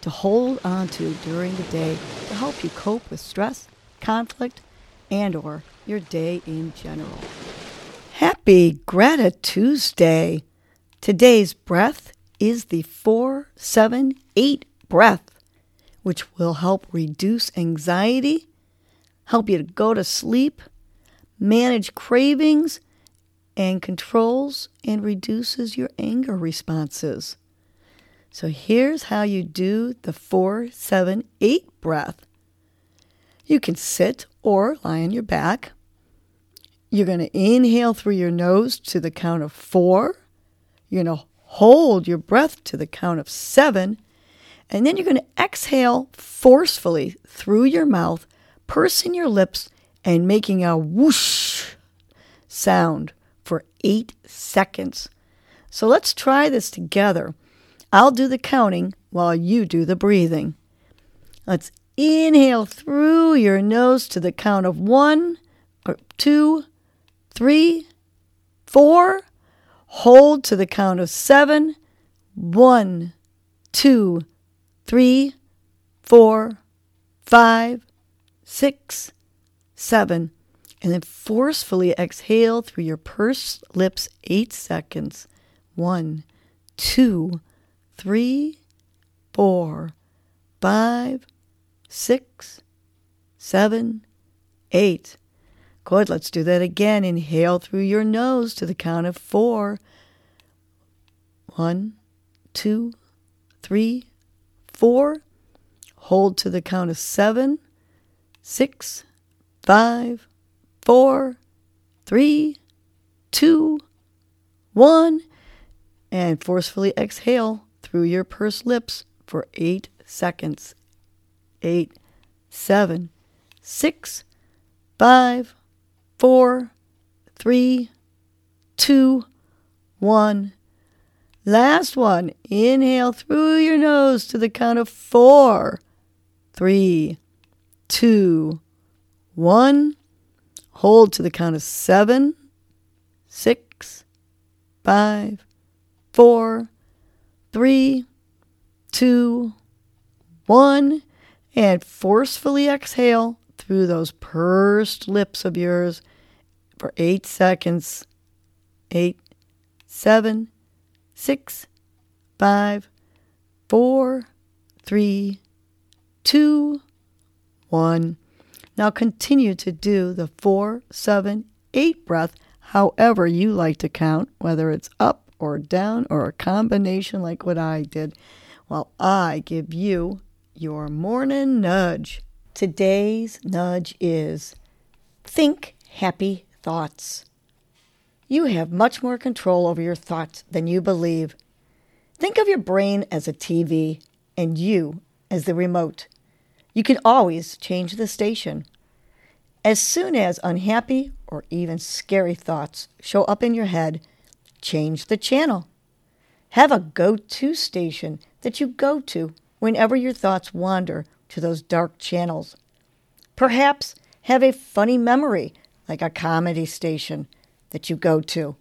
to hold on to during the day to help you cope with stress, conflict, and or your day in general. Happy Greta Tuesday. Today's breath is the 478 breath, which will help reduce anxiety, help you to go to sleep, manage cravings and controls and reduces your anger responses. So here's how you do the 478 breath. You can sit or lie on your back. You're going to inhale through your nose to the count of four. You're going to hold your breath to the count of seven. And then you're going to exhale forcefully through your mouth, pursing your lips, and making a whoosh sound for eight seconds. So let's try this together. I'll do the counting while you do the breathing. Let's inhale through your nose to the count of one, or two, three, four. Hold to the count of seven. One, two, three, four, five, six, seven. And then forcefully exhale through your pursed lips eight seconds. One, two, three, four, five, six, seven, eight. Good. Let's do that again. Inhale through your nose to the count of four. One, two, three, four. Hold to the count of seven, six, five, four, three, two, one. And forcefully exhale through your pursed lips for eight seconds. Eight, seven, six, five, four, three, two, one. Last one. Inhale through your nose to the count of four, three, two, one. Hold to the count of seven, six, five, four, three, two, one, and forcefully exhale through those pursed lips of yours for eight seconds. Eight, seven, six, five, four, three, two, one. Now continue to do the four, seven, eight breath, however you like to count, whether it's up or down or a combination like what I did, while I give you your morning nudge. Today's nudge is think happy thoughts. You have much more control over your thoughts than you believe. Think of your brain as a TV and you as the remote. You can always change the station. As soon as unhappy or even scary thoughts show up in your head, change the channel. Have a go to station that you go to whenever your thoughts wander to those dark channels. Perhaps have a funny memory, like a comedy station that you go to.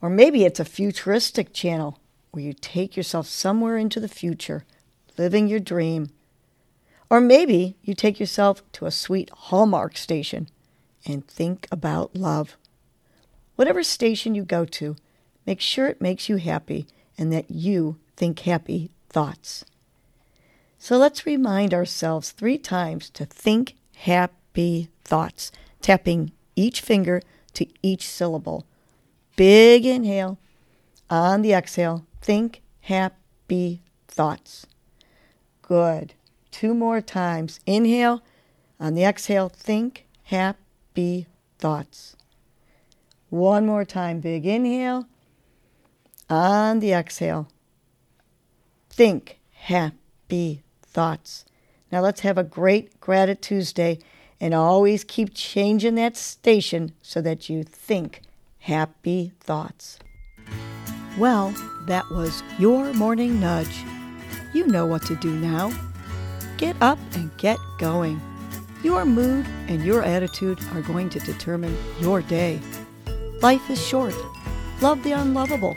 Or maybe it's a futuristic channel where you take yourself somewhere into the future, living your dream. Or maybe you take yourself to a sweet Hallmark station and think about love. Whatever station you go to, Make sure it makes you happy and that you think happy thoughts. So let's remind ourselves three times to think happy thoughts, tapping each finger to each syllable. Big inhale. On the exhale, think happy thoughts. Good. Two more times. Inhale. On the exhale, think happy thoughts. One more time. Big inhale. On the exhale, think happy thoughts. Now let's have a great Gratitude Tuesday and always keep changing that station so that you think happy thoughts. Well, that was your morning nudge. You know what to do now. Get up and get going. Your mood and your attitude are going to determine your day. Life is short. Love the unlovable.